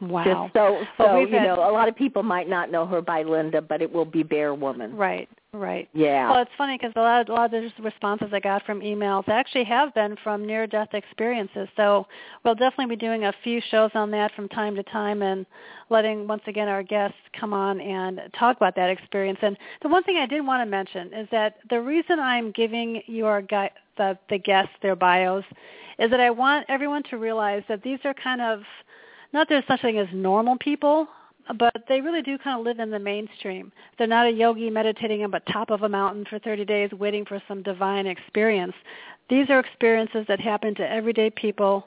Wow. Just so, so we've you had- know, a lot of people might not know her by Linda, but it will be Bear Woman. Right, right. Yeah. Well, it's funny because a lot, a lot of the responses I got from emails actually have been from near-death experiences. So we'll definitely be doing a few shows on that from time to time and letting, once again, our guests come on and talk about that experience. And the one thing I did want to mention is that the reason I'm giving your gui- the, the guests their bios is that I want everyone to realize that these are kind of, not there's such a thing as normal people, but they really do kind of live in the mainstream. They're not a yogi meditating on the top of a mountain for 30 days waiting for some divine experience. These are experiences that happen to everyday people,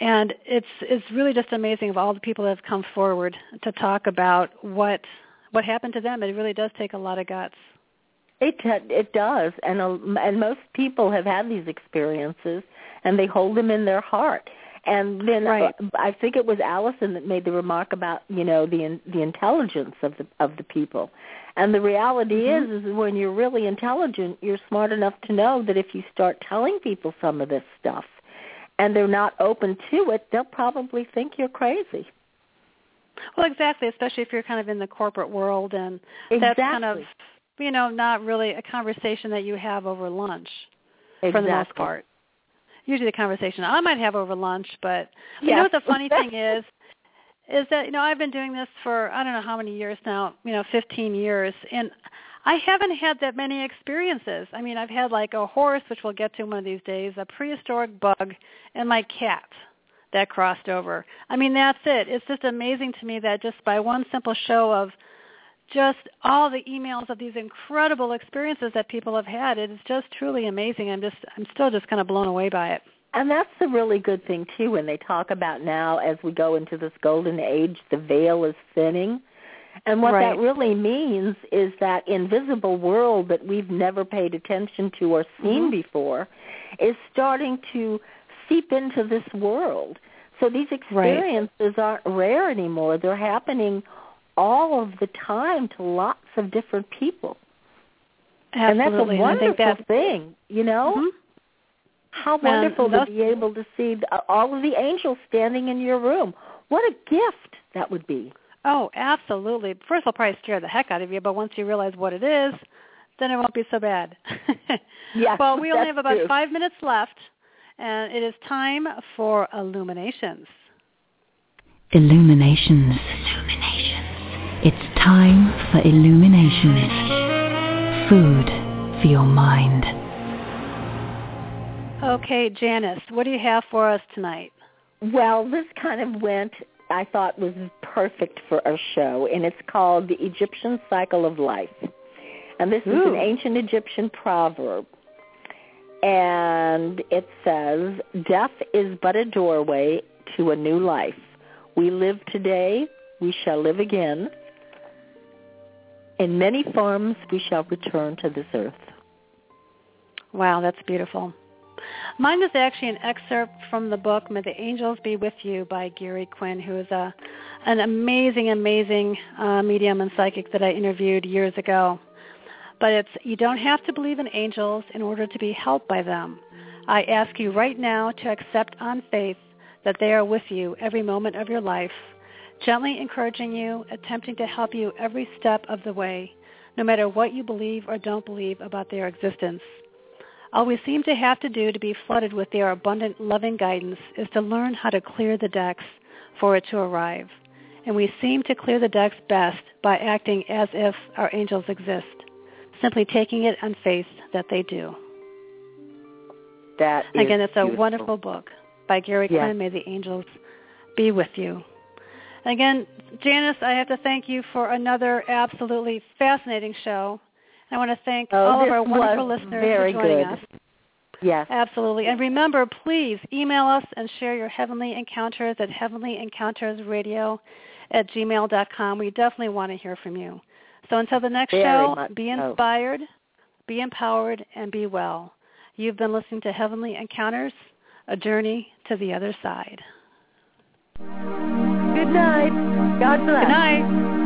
and it's it's really just amazing of all the people that have come forward to talk about what what happened to them. It really does take a lot of guts. It it does, and and most people have had these experiences, and they hold them in their heart. And then Right. uh, I think it was Allison that made the remark about you know the in, the intelligence of the of the people, and the reality Mhm. is is when you're really intelligent, you're smart enough to know that if you start telling people some of this stuff, and they're not open to it, they'll probably think you're crazy. Well, exactly, especially if you're kind of in the corporate world and that's kind of you know not really a conversation that you have over lunch. for the most part. Usually the conversation I might have over lunch, but you know what the funny thing is is that you know I've been doing this for I don't know how many years now, you know, 15 years and I haven't had that many experiences. I mean, I've had like a horse which we'll get to one of these days, a prehistoric bug and my cat that crossed over. I mean, that's it. It's just amazing to me that just by one simple show of just all the emails of these incredible experiences that people have had. It is just truly amazing. I'm just I'm still just kind of blown away by it. And that's the really good thing too when they talk about now as we go into this golden age, the veil is thinning. And what Right. that really means is that invisible world that we've never paid attention to or seen Mhm. before is starting to seep into this world. So these experiences aren't rare anymore. They're happening all of the time to lots of different people. And that's a Absolutely. And I think wonderful that thing, you know? Mhm. How wonderful those- to be able to see all of the angels standing in your room. What a gift that would be. Oh, absolutely. First, I'll probably scare the heck out of you, but once you realize what it is, then it won't be so bad. Yes, well, we only have about true. five minutes left, And it is time for Illuminations. Illuminations. It's time for illumination. Food for your mind. Okay, Janis, what do you have for us tonight? Well, this kind of went, I thought was perfect for our show, and it's called The Egyptian Cycle of Life. And this is an ancient Egyptian proverb. And it says, Death is but a doorway to a new life. We live today, we shall live again. In many forms we shall return to this earth. Wow, that's beautiful. Mine is actually an excerpt from the book May the Angels Be With You by Gary Quinn, who is a an amazing, amazing uh, medium and psychic that I interviewed years ago. But it's you don't have to believe in angels in order to be helped by them. I ask you right now to accept on faith that they are with you every moment of your life, gently encouraging you, attempting to help you every step of the way, no matter what you believe or don't believe about their existence. All we seem to have to do to be flooded with their abundant loving guidance is to learn how to clear the decks for it to arrive. And we seem to clear the decks best by acting as if our angels exist, simply taking it on faith that they do. That Again, it's a beautiful. wonderful book by Gary Yes. Quinn. May the angels be with you. Again, Janis, I have to thank you for another absolutely fascinating show. I want to thank Oh, all of our wonderful listeners very for joining good. us. Yes. Absolutely. And remember, please email us and share your heavenly encounters at heavenlyencountersradio at gmail.com. We definitely want to hear from you. So until the next Very show, be so. inspired, be empowered, and be well. You've been listening to Heavenly Encounters, a journey to the other side. Good night. God bless. Good night.